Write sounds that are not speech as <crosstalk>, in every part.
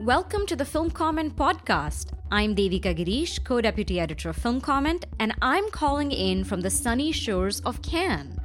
Welcome to the Film Comment podcast. I'm Devika Girish, co deputy editor of Film Comment, and I'm calling in from the sunny shores of Cannes.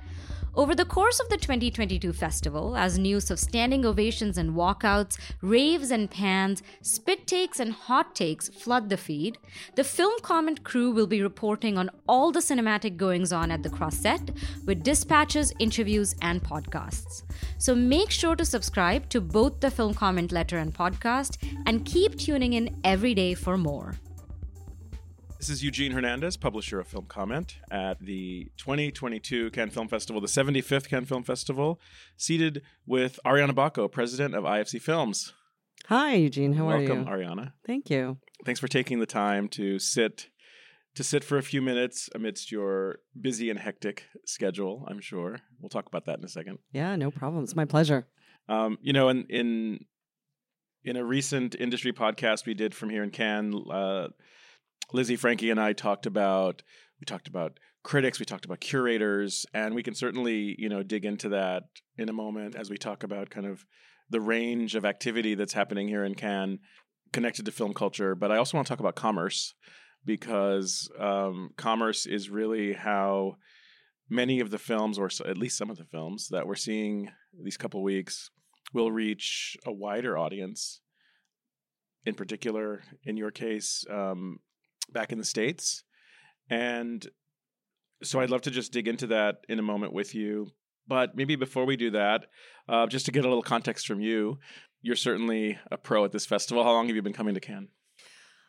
Over the course of the 2022 festival, as news of standing ovations and walkouts, raves and pans, spit takes and hot takes flood the feed, the film comment crew will be reporting on all the cinematic goings on at the Croisette with dispatches, interviews, and podcasts. So make sure to subscribe to both the film comment letter and podcast and keep tuning in every day for more. This is Eugene Hernandez, publisher of Film Comment at the 2022 Cannes Film Festival, the 75th Cannes Film Festival, seated with Arianna Bocco, president of IFC Films. Hi, Eugene. How Welcome, are you? Welcome, Ariana. Thank you. Thanks for taking the time to sit to sit for a few minutes amidst your busy and hectic schedule. I'm sure we'll talk about that in a second. Yeah, no problem. It's my pleasure. Um, you know, in in in a recent industry podcast we did from here in Cannes. Uh, Lizzie, Francke, and I talked about we talked about critics, we talked about curators, and we can certainly you know dig into that in a moment as we talk about kind of the range of activity that's happening here in Cannes connected to film culture. But I also want to talk about commerce because um, commerce is really how many of the films, or at least some of the films that we're seeing these couple weeks, will reach a wider audience. In particular, in your case, um, back in the States. And so I'd love to just dig into that in a moment with you. But maybe before we do that, uh, just to get a little context from you, you're certainly a pro at this festival. How long have you been coming to Cannes?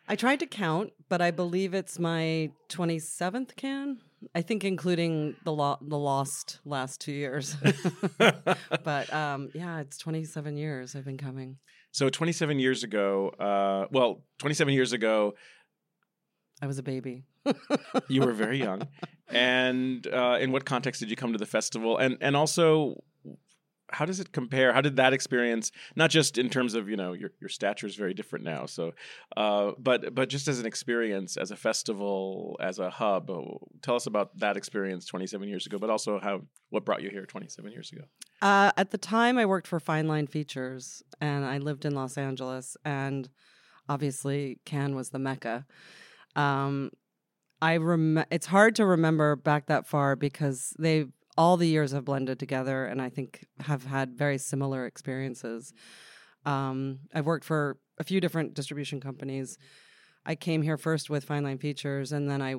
I tried to count, but I believe it's my 27th Cannes. I think including the lo- the lost last two years. <laughs> but um, yeah, it's 27 years I've been coming. So 27 years ago, uh, well, 27 years ago, I was a baby. you were very young. <laughs> And uh, in what context did you come to the festival? And and also, how does it compare? How did that experience, not just in terms of you know your your stature is very different now, so, uh, but but just as an experience, as a festival, as a hub. Uh, tell us about that experience 27 years ago, but also how what brought you here 27 years ago. Uh, at the time, I worked for Fine Line Features, and I lived in Los Angeles, and obviously Cannes was the mecca. Um, I rem- it's hard to remember back that far because they all the years have blended together, and I think have had very similar experiences. Um, I've worked for a few different distribution companies. I came here first with Fine Line Features, and then I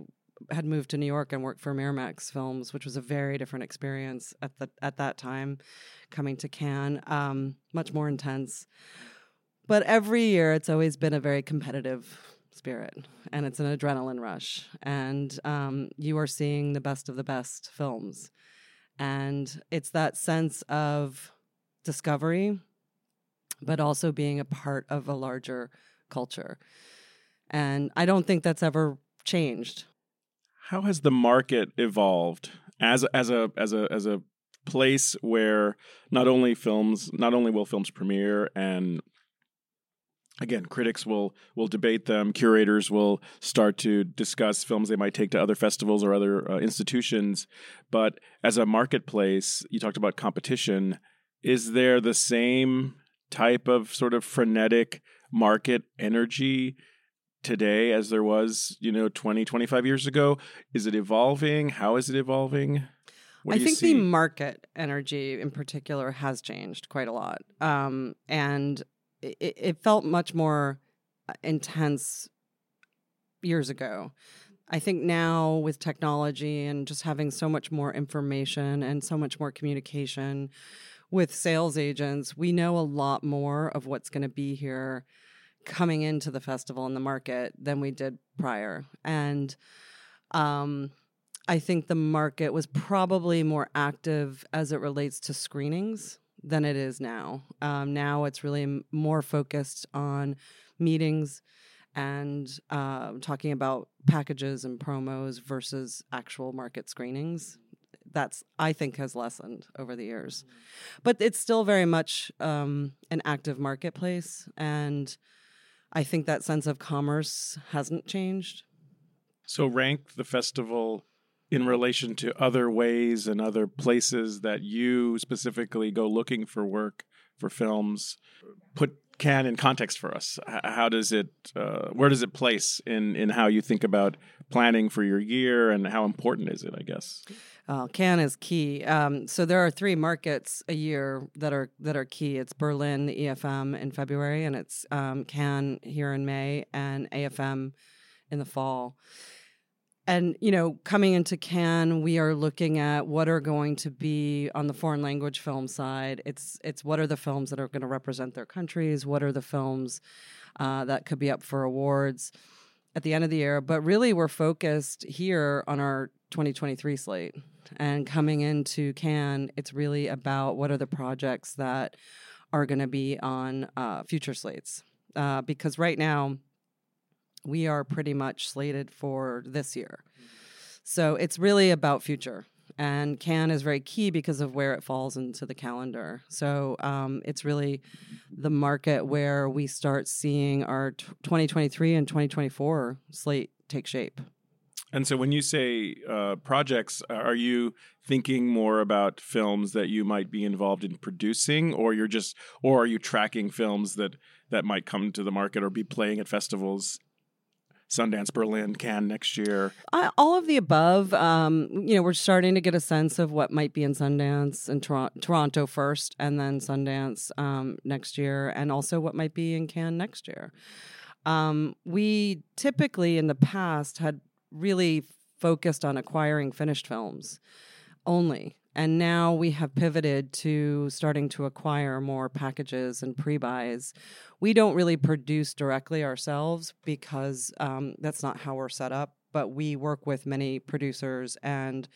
had moved to New York and worked for Miramax Films, which was a very different experience at the at that time. Coming to Cannes, um, much more intense. But every year, it's always been a very competitive spirit and it's an adrenaline rush. And um, you are seeing the best of the best films. And it's that sense of discovery but also being a part of a larger culture. And i don't think that's ever changed. How has the market evolved as as a as a as a place where not only films not only will films premiere and again critics will will debate them. Curators will start to discuss films they might take to other festivals or other uh, institutions. But as a marketplace you talked about competition. Is there the same type of sort of frenetic market energy today as there was you know 20 25 years ago? Is it evolving? How is it evolving? What I think see? the market energy in particular has changed quite a lot. Um, and it, it felt much more uh, intense years ago. I think now with technology and just having so much more information and so much more communication with sales agents, we know a lot more of what's going to be here coming into the festival and the market than we did prior. And um, I think the market was probably more active as it relates to screenings than it is now. Um, now it's really more focused on meetings and uh, talking about packages and promos versus actual market screenings. That's I think has lessened over the years, but it's still very much um, an active marketplace, and I think that sense of commerce hasn't changed. So rank the festival in relation to other ways and other places that you specifically go looking for work for films. Put Cannes in context for us. How does it? Uh, where does it place in in how you think about planning for your year, and how important is it? I guess. Uh, Cannes is key. Um, so there are three markets a year that are that are key. It's Berlin, the EFM in February, and it's um, Cannes here in May, and AFM in the fall. And you know, coming into Cannes, we are looking at what are going to be on the foreign language film side. It's it's what are the films that are going to represent their countries. What are the films uh, that could be up for awards at the end of the year? But really, we're focused here on our 2023 slate. And coming into Cannes, it's really about what are the projects that are going to be on uh, future slates. Uh, because right now, we are pretty much slated for this year. So it's really about future. And Cannes is very key because of where it falls into the calendar. So um, it's really the market where we start seeing our t- 2023 and 2024 slate take shape. And so, when you say uh, projects, are you thinking more about films that you might be involved in producing, or you're just, or are you tracking films that that might come to the market or be playing at festivals Sundance, Berlin, Cannes next year? Uh, all of the above. Um, you know, we're starting to get a sense of what might be in Sundance and Tor- Toronto first, and then Sundance um, next year, and also what might be in Cannes next year. Um, we typically in the past had really focused on acquiring finished films only. And now we have pivoted to starting to acquire more packages and pre buys. We don't really produce directly ourselves because um, that's not how we're set up, but we work with many producers and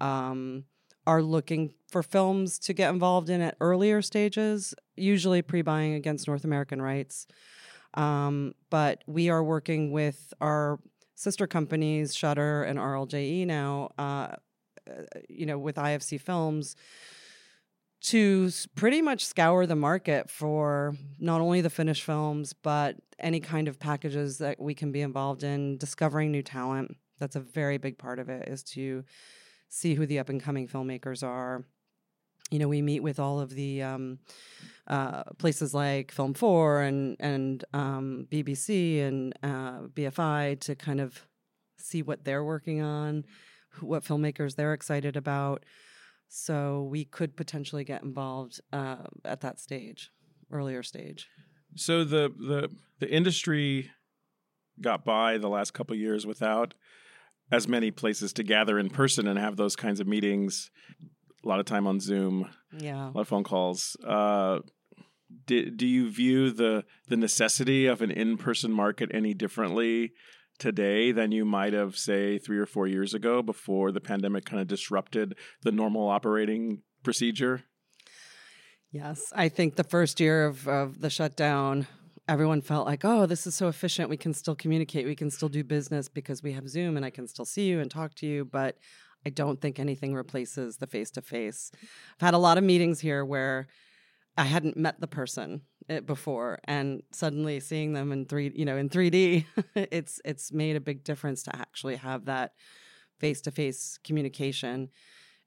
um, are looking for films to get involved in at earlier stages, usually pre buying against North American rights. Um, but we are working with our sister companies, Shudder and RLJE now. Uh, you know, with IFC Films to pretty much scour the market for not only the finished films, but any kind of packages that we can be involved in, discovering new talent. That's a very big part of it, is to see who the up and coming filmmakers are. You know, we meet with all of the um, uh, places like Film Four and and um, BBC and uh, BFI to kind of see what they're working on what filmmakers they're excited about. So we could potentially get involved uh, at that stage, earlier stage. So the the the industry got by the last couple years without as many places to gather in person and have those kinds of meetings. A lot of time on Zoom. Yeah. A lot of phone calls. Uh, do, do you view the the necessity of an in person market any differently today than you might have, say, three or four years ago before the pandemic kind of disrupted the normal operating procedure? Yes, I think the first year of, of the shutdown, everyone felt like, oh, this is so efficient. We can still communicate, we can still do business because we have Zoom and I can still see you and talk to you. But I don't think anything replaces the face to face. I've had a lot of meetings here where I hadn't met the person eh, before, and suddenly seeing them in three, you know, in three D, <laughs> it's it's made a big difference to actually have that face to face communication.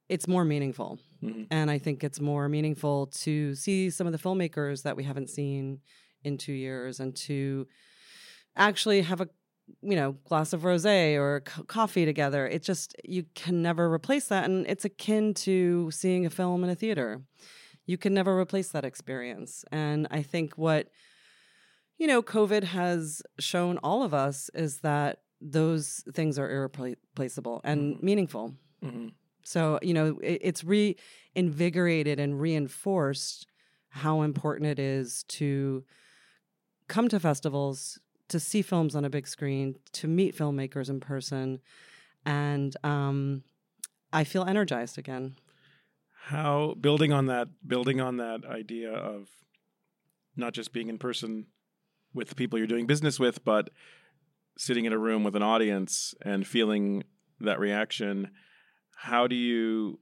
It's more meaningful, mm-hmm. and I think it's more meaningful to see some of the filmmakers that we haven't seen in two years, and to actually have a you know glass of rosé or coffee together. It just you can never replace that, and it's akin to seeing a film in a theater you can never replace that experience. And I think what, you know, COVID has shown all of us is that those things are irreplaceable and mm-hmm. meaningful. Mm-hmm. So, you know, it, it's reinvigorated and reinforced how important it is to come to festivals, to see films on a big screen, to meet filmmakers in person. And um, I feel energized again how building on that building on that idea of not just being in person with the people you're doing business with but sitting in a room with an audience and feeling that reaction how do you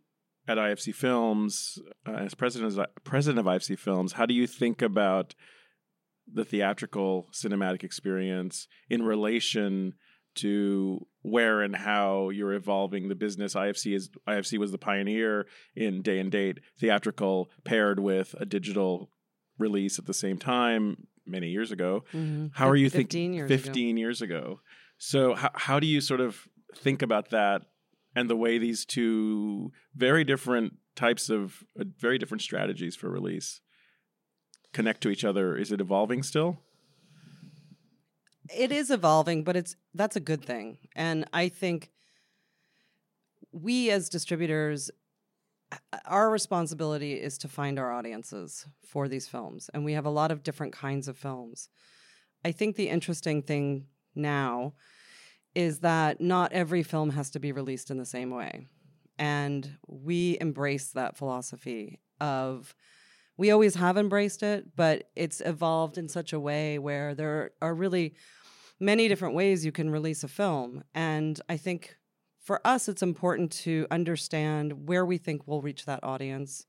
at IFC Films uh, as president of, president of IFC Films how do you think about the theatrical cinematic experience in relation to where and how you're evolving the business. IFC is IFC was the pioneer in day and date theatrical paired with a digital release at the same time many years ago. Mhm. How are you thinking? 15 years ago. years ago. So how how do you sort of think about that and the way these two very different types of uh, very different strategies for release connect to each other? Is it evolving still? It is evolving, but it's that's a good thing. And I think we as distributors uh, our responsibility is to find our audiences for these films and we have a lot of different kinds of films. I think the interesting thing now is that not every film has to be released in the same way. And we embrace that philosophy of we always have embraced it, but it's evolved in such a way where there are really many different ways you can release a film. And I think for us, it's important to understand where we think we'll reach that audience.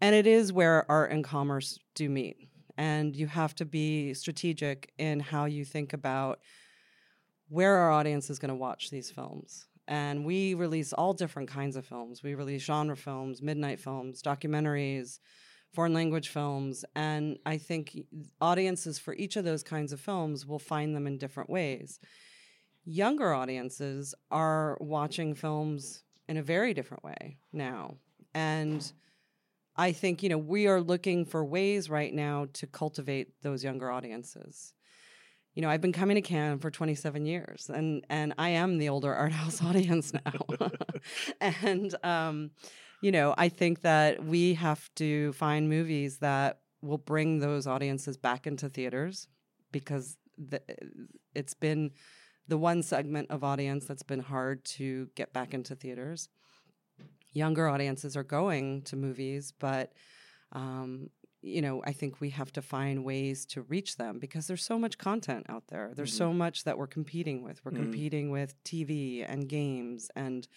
And it is where art and commerce do meet. And you have to be strategic in how you think about where our audience is going to watch these films. And we release all different kinds of films. We release genre films, midnight films, documentaries, foreign language films. And I think audiences for each of those kinds of films will find them in different ways. Younger audiences are watching films in a very different way now. And I think, you know, we are looking for ways right now to cultivate those younger audiences. You know, I've been coming to Cannes for 27 years and and I am the older <laughs> art house audience now. <laughs> and um you know, I think that we have to find movies that will bring those audiences back into theaters because the, it's been the one segment of audience that's been hard to get back into theaters. Younger audiences are going to movies, but um, you know, I think we have to find ways to reach them because there's so much content out there. There's Mhm. so much that we're competing with. We're Mhm. competing with TV and games and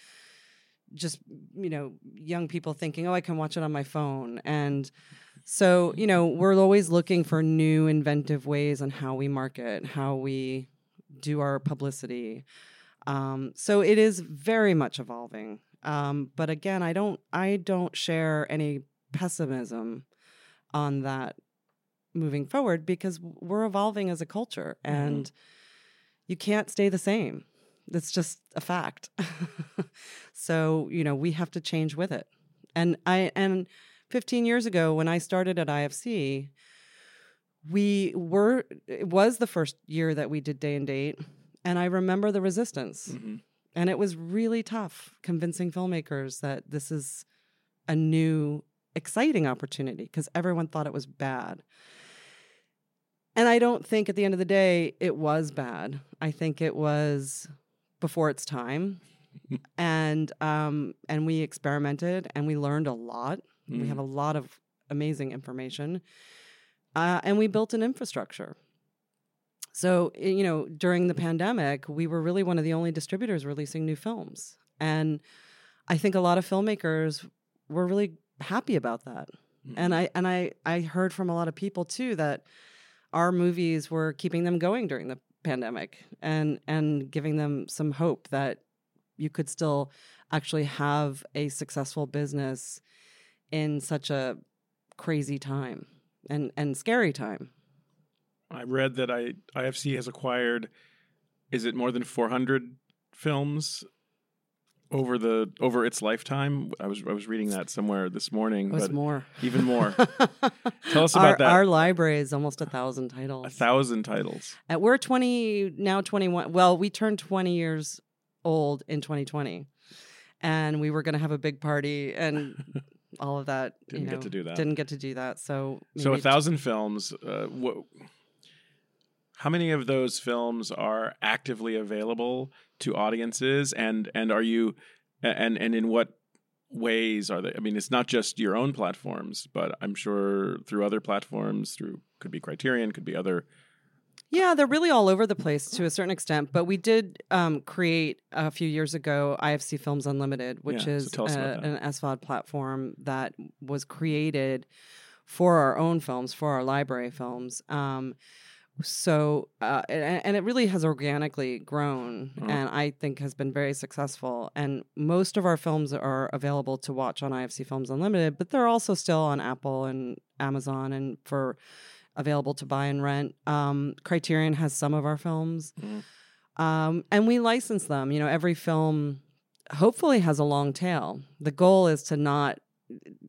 just you know young people thinking oh i can watch it on my phone. And so you know we're always looking for new inventive ways on how we market how we do our publicity. Um, so it is very much evolving. Um, but again i don't i don't share any pessimism on that moving forward because we're evolving as a culture Mhm. and you can't stay the same that's just a fact. <laughs> so, you know, we have to change with it. And I and 15 years ago when I started at IFC, we were it was the first year that we did day and date and I remember the resistance. Mhm. And it was really tough convincing filmmakers that this is a new exciting opportunity because everyone thought it was bad. And I don't think at the end of the day it was bad. I think it was before its time. and um and we experimented and we learned a lot. We have a lot of amazing information. Uh, and we built an infrastructure. So, you know, during the pandemic, we were really one of the only distributors releasing new films. And I think a lot of filmmakers were really happy about that. And I and I I heard from a lot of people too that our movies were keeping them going during the pandemic and and giving them some hope that you could still actually have a successful business in such a crazy time and and scary time. I read that I IFC has acquired is it more than 400 films over the over its lifetime? I was I was reading that somewhere this morning, but more. even more. <laughs> Tell us our, about that. Our library is almost a thousand titles. a thousand titles. Uh, we're 20 now 21 well we turned 20 years old in 2020 and we were going to have a big party and <laughs> all of that Didn't you get to do that. didn't get to do that so So a thousand films. Uh, wh- how many of those films are actively available to audiences, and and are you, and and in what ways are they? I mean, it's not just your own platforms, but I'm sure through other platforms, through could be Criterion, could be other. yeah they're really all over the place to a certain extent but we did um, create a few years ago ifc films unlimited which Yeah, is tell us about uh, that. an svod platform that was created for our own films for our library films um, so uh, and, and it really has organically grown Mhm. and i think has been very successful. And most of our films are available to watch on ifc films unlimited but they're also still on apple and amazon and for available to buy and rent. Um, criterion has some of our films. Mhm. um, and we license them. You know every film hopefully has a long tail. The goal is to not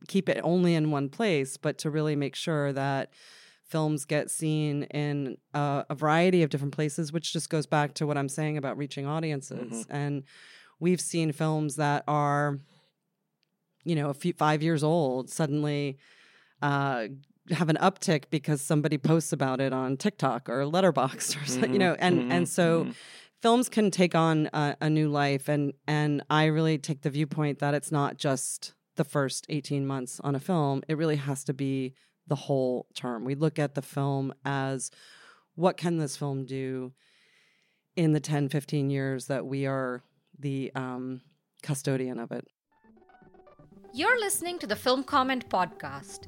keep it only in one place but to really make sure that films get seen in a, a variety of different places, which just goes back to what I'm saying about reaching audiences. And we've seen films that are, you know, a few five years old suddenly uh, have an uptick because somebody posts about it on TikTok or Letterboxd or something, you know, and Mhm, and so. mhm. Films can take on a, a new life, and and I really take the viewpoint that it's not just the first eighteen months on a film. It really has to be the whole term. We look at the film as what can this film do in the 10, 15 years that we are the um, custodian of it. You're listening to the Film Comment Podcast.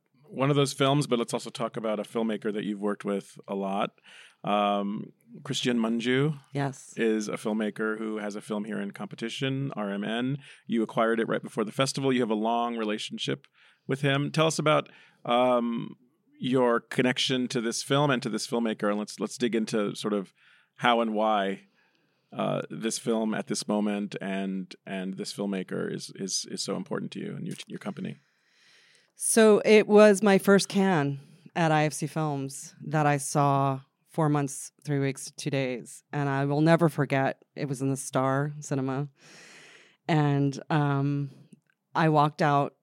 one of those films, but let's also talk about a filmmaker that you've worked with a lot. Um, Cristian Mungiu, Yes. is a filmmaker who has a film here in competition, RMN. You acquired it right before the festival. You have a long relationship with him. Tell us about um, your connection to this film and to this filmmaker, and let's let's dig into sort of how and why uh, this film at this moment and and this filmmaker is is is so important to you and your your company. So it was my first Cannes at IFC Films that I saw four months, three weeks, two days. And I will never forget. It was in the Star Cinema. And um, I walked out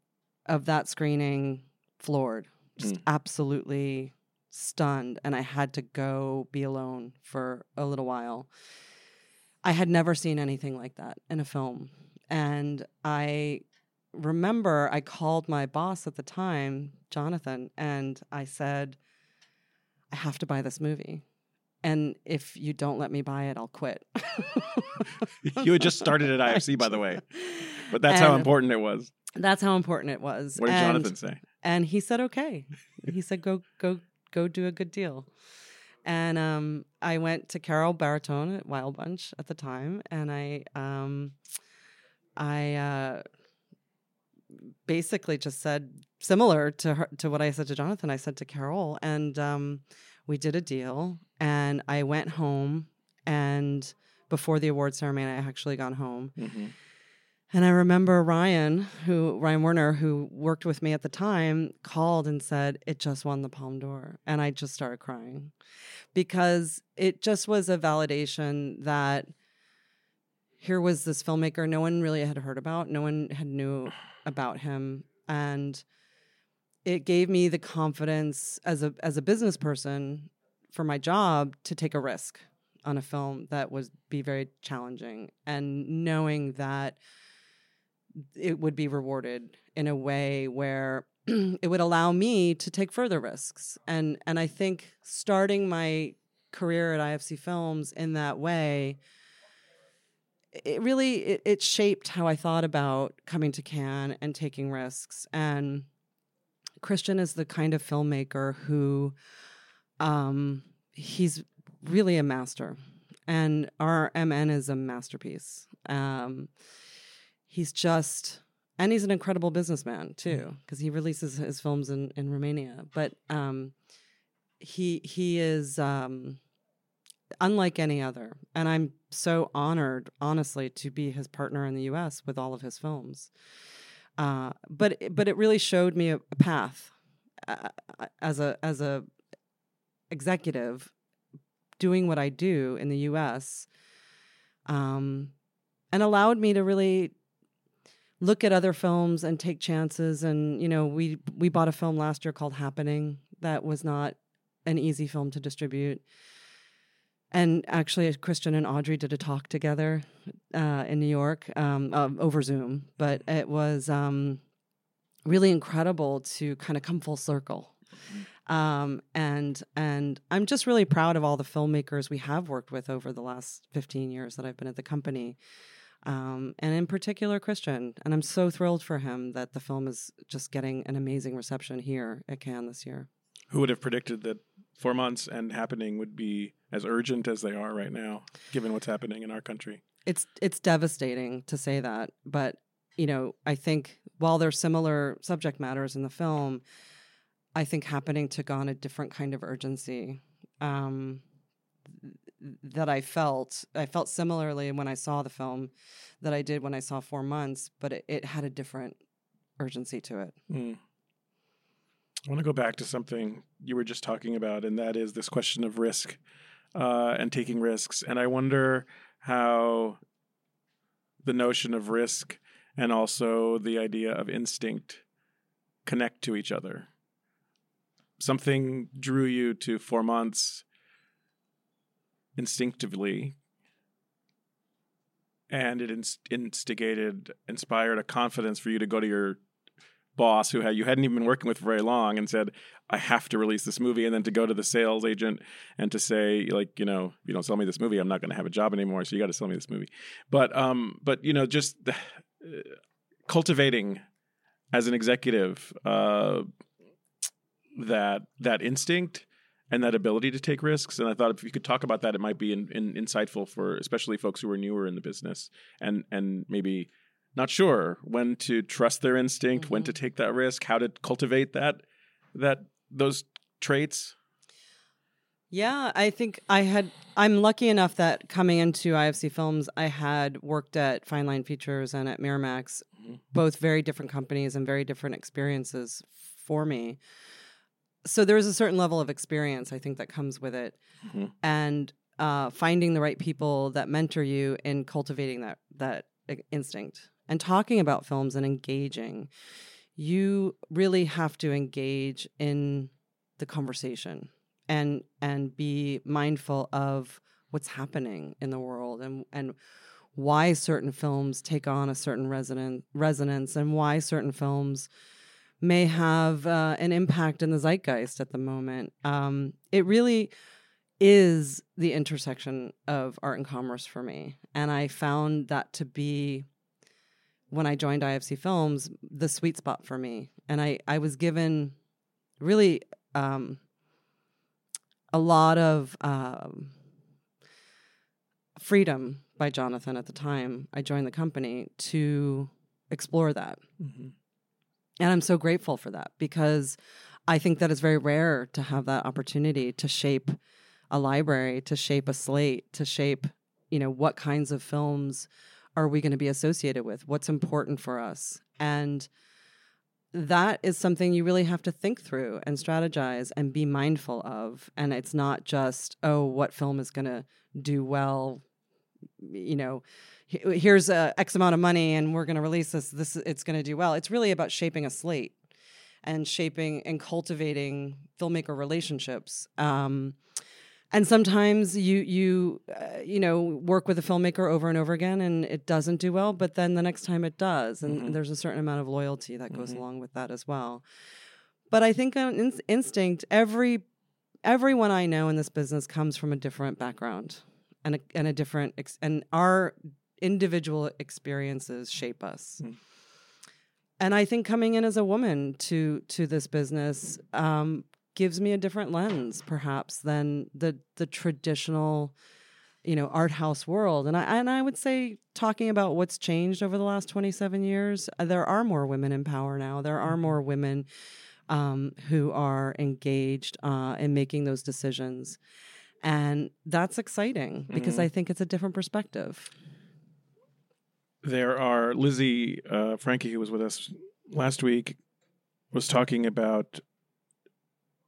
of that screening floored, just Mm. absolutely stunned. And I had to go be alone for a little while. I had never seen anything like that in a film. And I remember I called my boss at the time, Jonathan, and I said, I have to buy this movie. And if you don't let me buy it, I'll quit. <laughs> you had just started at <laughs> IFC, by the way, but that's how important it was. That's how important it was. What did and, Jonathan say? And he said, okay. he said, go, go, go do a good deal. And um, I went to Carole Baraton at Wild Bunch at the time, and I, um, I uh, basically just said similar to her to what I said to Jonathan. I said to Carole, and um, we did a deal. And I went home, and before the award ceremony, I actually got home. hmm And I remember Ryan, who Ryan Werner, who worked with me at the time, called and said it just won the Palme d'Or, and I just started crying because it just was a validation that here was this filmmaker no one really had heard about, no one had knew about him, and it gave me the confidence as a as a business person for my job to take a risk on a film that was be very challenging and knowing that it would be rewarded in a way where <clears throat> it would allow me to take further risks. And and I think starting my career at IFC Films in that way it really it, it shaped how I thought about coming to Cannes and taking risks. And Cristian is the kind of filmmaker who um he's really a master. And RMN is a masterpiece. Um he's just and he's an incredible businessman too because he releases his films in in Romania. But um he he is um unlike any other and i'm so honored honestly to be his partner in the us with all of his films. Uh but but it really showed me a, a path uh, as a as a executive doing what i do in the us um and allowed me to really look at other films and take chances. And you know we we bought a film last year called happening that was not an easy film to distribute and actually, Cristian and Audrey did a talk together uh, in New York um, uh, over Zoom, but it was um, really incredible to kind of come full circle. Um, and and I'm just really proud of all the filmmakers we have worked with over the last 15 years that I've been at the company, um, and in particular Cristian. And I'm so thrilled for him that the film is just getting an amazing reception here at Cannes this year. Who would have predicted that four months and happening would be as urgent as they are right now, given what's happening in our country? It's it's devastating to say that, but you know, I think while there's similar subject matters in the film, I think happening took on a different kind of urgency um, that I felt. I felt similarly when I saw the film that I did when I saw Four Months, but it, it had a different urgency to it. Mm. I want to go back to something you were just talking about, and that is this question of risk uh, and taking risks. And I wonder how the notion of risk and also the idea of instinct connect to each other. Something drew you to four months instinctively, and it inst- instigated, inspired a confidence for you to go to your boss who you hadn't even been working with for very long and said i have to release this movie and then to go to the sales agent and to say like you know if you don't sell me this movie i'm not going to have a job anymore so you got to sell me this movie but um but you know just uh, cultivating as an executive uh that that instinct and that ability to take risks. And I thought if you could talk about that, it might be in, in, insightful for especially folks who are newer in the business and and maybe not sure when to trust their instinct, mm-hmm. when to take that risk, how to cultivate that that those traits. Yeah, I think I had. I'm lucky enough that coming into IFC Films, I had worked at Fine Line Features and at Miramax, mm-hmm. both very different companies and very different experiences for me so there's a certain level of experience I think that comes with it, mm-hmm. and uh, finding the right people that mentor you in cultivating that that instinct and talking about films and engaging. You really have to engage in the conversation and and be mindful of what's happening in the world and and why certain films take on a certain resonant resonance and why certain films may have uh, an impact in the zeitgeist at the moment. Um, it really is the intersection of art and commerce for me. And I found that to be, when I joined IFC Films, the sweet spot for me. And I, I was given really um, a lot of um, freedom by Jonathan at the time I joined the company to explore that. Mm-hmm. And I'm so grateful for that because I think that it's very rare to have that opportunity to shape a library, to shape a slate, to shape, you know, what kinds of films are we going to be associated with? What's important for us? And that is something you really have to think through and strategize and be mindful of. And it's not just, oh, what film is going to do well, you know, here's a X amount of money and we're going to release this. This it's going to do well. It's really about shaping a slate and shaping and cultivating filmmaker relationships. Um, and sometimes you you uh, you know work with a filmmaker over and over again and it doesn't do well but then the next time it does and, mm-hmm. there's a certain amount of loyalty that goes mm-hmm. along with that as well but i think on in- instinct every everyone i know in this business comes from a different background and a, and a different ex- and our individual experiences shape us. Mm. And I think coming in as a woman to to this business um, gives me a different lens, perhaps, than the the traditional, you know, art house world. And I and I would say, talking about what's changed over the last twenty seven years, uh, there are more women in power now. There are more women um, who are engaged uh, in making those decisions, and that's exciting because mm-hmm. I think it's a different perspective there are Lizzie uh, Francke, who was with us last week, was talking about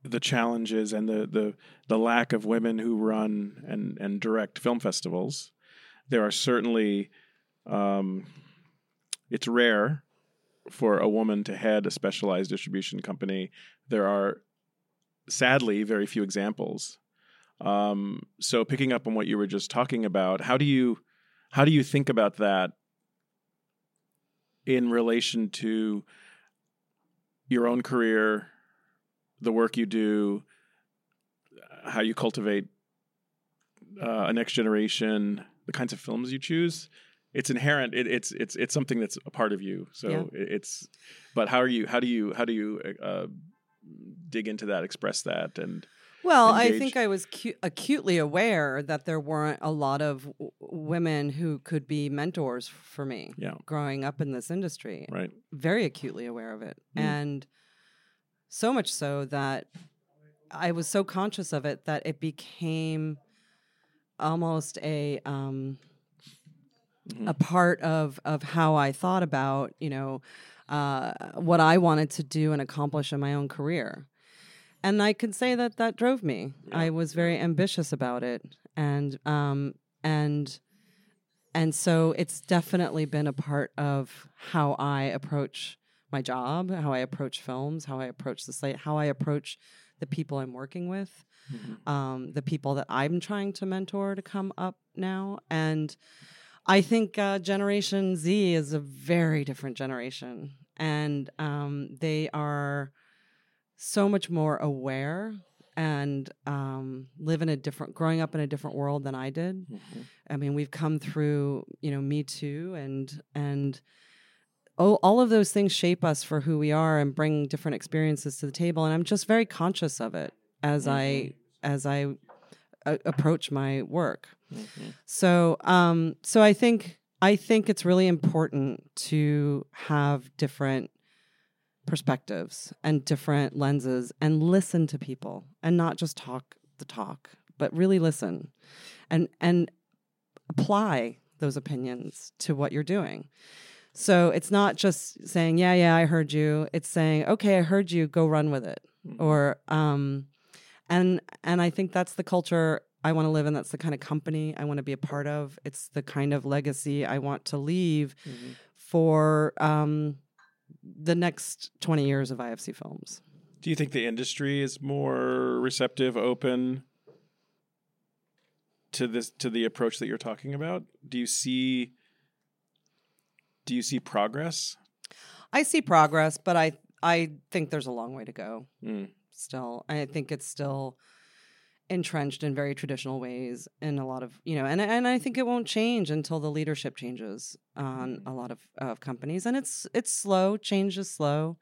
the challenges and the, the the lack of women who run and and direct film festivals. There are certainly um, it's rare for a woman to head a specialized distribution company. There are sadly very few examples Um, so picking up on what you were just talking about, how do you how do you think about that in relation to your own career, the work you do, how you cultivate uh, a next generation, the kinds of films you choose? It's inherent. It, it's it's it's something that's a part of you. So Yeah. it's. But how are you? How do you? How do you uh, dig into that? Express that and Well, I think I was cu- acutely aware that there weren't a lot of w- women who could be mentors for me yeah, growing up in this industry. right. Very acutely aware of it. Mm. And so much so that I was so conscious of it that it became almost a um, Mhm. a part of of how I thought about, you know, uh, what I wanted to do and accomplish in my own career. And I can say that that drove me. I was very ambitious about it, and um, and and so it's definitely been a part of how I approach my job, how I approach films, how I approach the slate, how I approach the people I'm working with, Mhm. um, the people that I'm trying to mentor to come up now. And I think uh, Generation Z is a very different generation. And um, they are so much more aware and um, live in a different, growing up in a different world than I did. Mhm. I mean, we've come through, you know, Me Too and, and, Oh, all of those things shape us for who we are and bring different experiences to the table, and I'm just very conscious of it as I as I uh, approach my work. Mhm. So, um, so I think I think it's really important to have different perspectives and different lenses and listen to people and not just talk the talk, but really listen and and apply those opinions to what you're doing. So it's not just saying, "Yeah, yeah, I heard you." It's saying, "Okay, I heard you. Go run with it." Mhm. Or um and and I think that's the culture I want to live in. That's the kind of company I want to be a part of. It's the kind of legacy I want to leave Mhm. for um, the next 20 years of IFC films. Do you think the industry is more receptive, open to this to the approach that you're talking about? Do you see do you see progress? I see progress, but I I think there's a long way to go Mm. still. I think it's still entrenched in very traditional ways in a lot of you know and and I think it won't change until the leadership changes on a lot of of companies and it's it's slow change is slow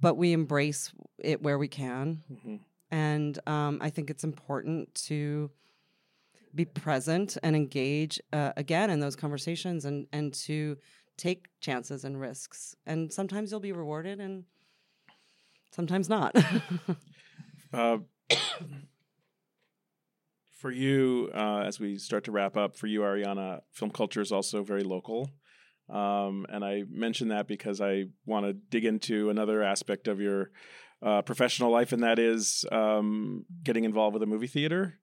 but we embrace it where we can Mhm. and um, I think it's important to be present and engage uh, again in those conversations and and to take chances and risks and sometimes you'll be rewarded and sometimes not <laughs> Uh, <coughs> for you, uh, as we start to wrap up, for you, Arianna, film culture is also very local. Um, and I mention that because I want to dig into another aspect of your uh, professional life, and that is um, getting involved with a movie theater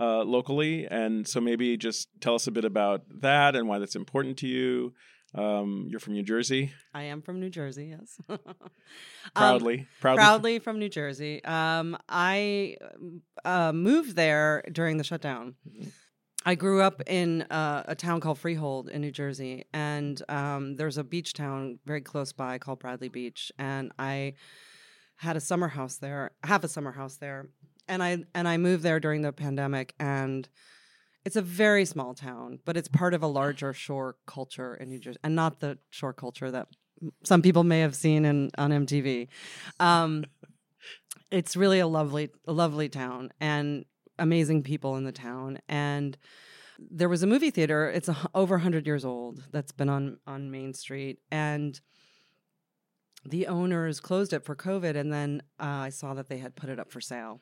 uh, locally. And so maybe just tell us a bit about that and why that's important to you. Um, you're from New Jersey, I am from New Jersey yes. <laughs> Um, proudly, proudly, proudly from New Jersey. Um, I uh, moved there during the shutdown. Mhm. I grew up in uh, a town called Freehold in New Jersey, and um, there's a beach town very close by called Bradley Beach, and I had a summer house there, have a summer house there, and I and I moved there during the pandemic, and it's a very small town, but it's part of a larger shore culture in New Jersey, and not the shore culture that some people may have seen in on MTV. Um, <laughs> it's really a lovely, a lovely town, and amazing people in the town and there was a movie theater it's a, over 100 years old that's been on on main street and the owners closed it for covid and then uh, i saw that they had put it up for sale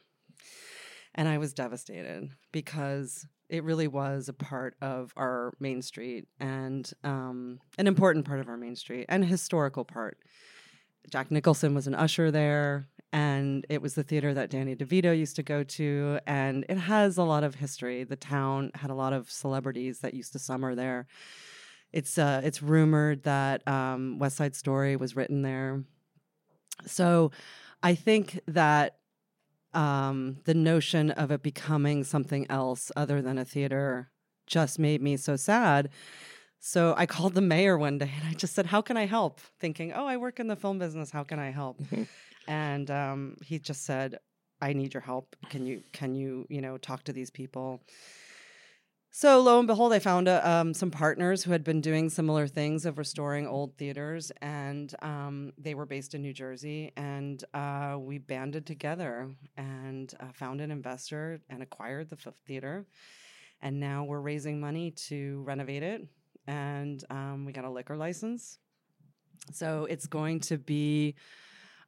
and i was devastated because it really was a part of our main street and um, an important part of our main street and historical part jack nicholson was an usher there and it was the theater that Danny DeVito used to go to, and it has a lot of history. The town had a lot of celebrities that used to summer there. It's uh, it's rumored that um, West Side Story was written there. So, I think that um, the notion of it becoming something else other than a theater just made me so sad. So I called the mayor one day and I just said, How can I help? Thinking, Oh, I work in the film business. How can I help? and um, he just said, I need your help. Can you, can you, you know, talk to these people? So lo and behold, I found uh, um, some partners who had been doing similar things of restoring old theaters, and um, they were based in New Jersey. And uh, we banded together and uh, found an investor and acquired the f- theater. And now we're raising money to renovate it, and um, we got a liquor license. So it's going to be,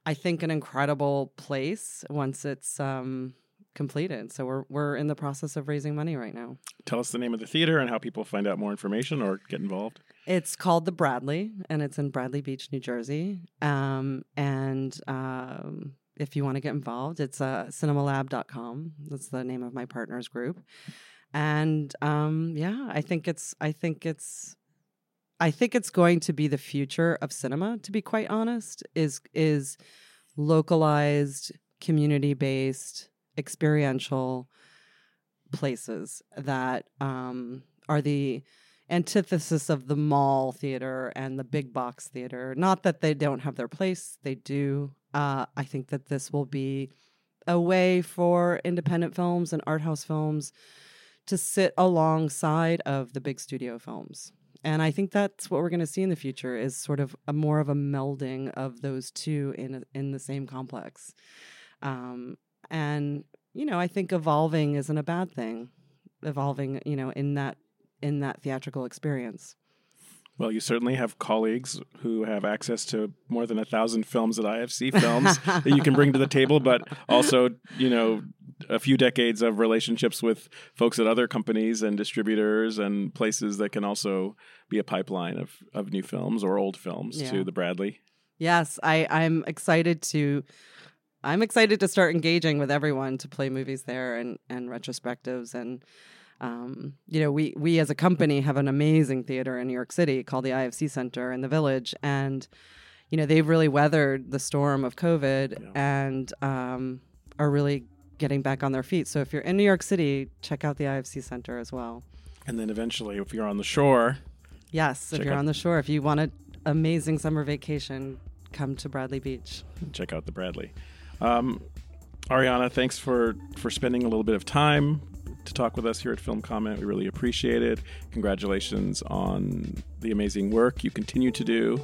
I think, an incredible place once it's um, completed. So we're we're in the process of raising money right now. Tell us the name of the theater and how people find out more information or get involved. It's called the Bradley, and it's in Bradley Beach, New Jersey. Um, and um, if you want to get involved, it's uh, cinemalab.com. That's the name of my partners group. And um, yeah, I think it's I think it's I think it's going to be the future of cinema. To be quite honest, is is localized, community based experiential places that um, are the antithesis of the mall theater and the big box theater. Not that they don't have their place, they do. Uh, I think that this will be a way for independent films and art house films to sit alongside of the big studio films. And I think that's what we're going to see in the future is sort of a more of a melding of those two in a, in the same complex. Um, and you know i think evolving isn't a bad thing evolving you know in that in that theatrical experience well, you certainly have colleagues who have access to more than a thousand films at IFC Films <laughs> that you can bring to the table, but also, you know, a few decades of relationships with folks at other companies and distributors and places that can also be a pipeline of, of new films or old films yeah. to the Bradley. Yes, I, I'm excited to I'm excited to start engaging with everyone to play movies there and and retrospectives and um, you know we we as a company have an amazing theater in New York City called the IFC Center in the Village and you know they've really weathered the storm of COVID yeah. and um, are really getting back on their feet. So if you're in New York City, check out the IFC Center as well. And then eventually, if you're on the shore, yes, if you're on the shore, if you want an amazing summer vacation, come to Bradley Beach. Check out the Bradley. Um, Arianna, thanks for for spending a little bit of time to talk with us here at Film Comment. We really appreciate it. Congratulations on the amazing work you continue to do.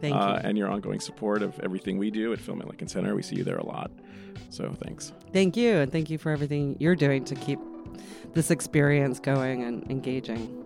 Thank uh, you. And your ongoing support of everything we do at Film at Lincoln Center. We see you there a lot. So thanks. Thank you. And thank you for everything you're doing to keep this experience going and engaging.